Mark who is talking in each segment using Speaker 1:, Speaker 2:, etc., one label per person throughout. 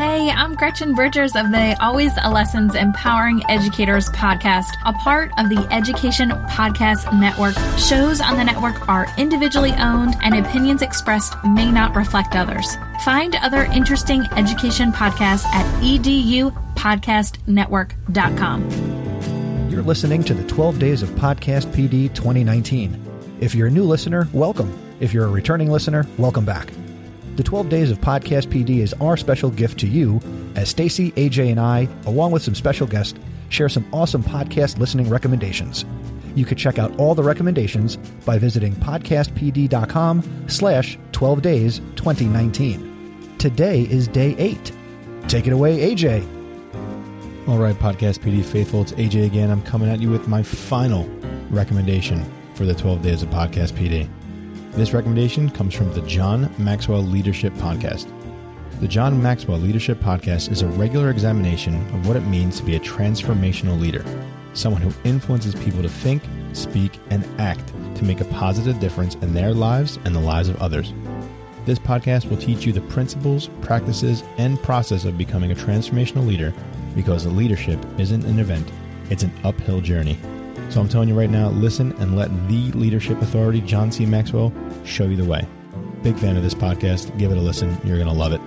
Speaker 1: Hey, I'm Gretchen Bridgers of the Always a Lessons Empowering Educators podcast, a part of the Education Podcast Network. Shows on the network are individually owned and opinions expressed may not reflect others. Find other interesting education podcasts at edupodcastnetwork.com.
Speaker 2: You're listening to the 12 Days of Podcast PD 2019. If you're a new listener, welcome. If you're a returning listener, welcome back. The 12 Days of Podcast PD is our special gift to you as Stacy, AJ, and I, along with some special guests, share some awesome podcast listening recommendations. You could check out all the recommendations by visiting podcastpd.com slash 12 days 2019. Today is day 8. Take it away, AJ.
Speaker 3: All right, Podcast PD faithful, it's AJ again. I'm coming at you with my final recommendation for the 12 Days of Podcast PD. This recommendation comes from the John Maxwell Leadership Podcast. The John Maxwell Leadership Podcast is a regular examination of what it means to be a transformational leader, someone who influences people to think, speak, and act to make a positive difference in their lives and the lives of others. This podcast will teach you the principles, practices, and process of becoming a transformational leader because leadership isn't an event, it's an uphill journey. So I'm telling you right now, listen and let the leadership authority, John C. Maxwell, show you the way. Big fan of this podcast. Give it a listen. You're going to love it.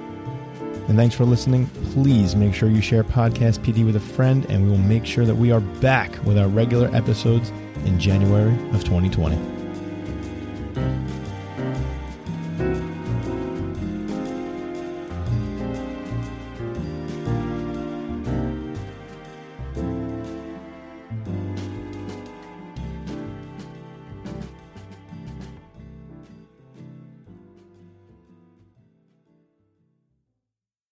Speaker 3: And thanks for listening. Please make sure you share Podcast PD with a friend, and we will make sure that we are back with our regular episodes in January of 2020.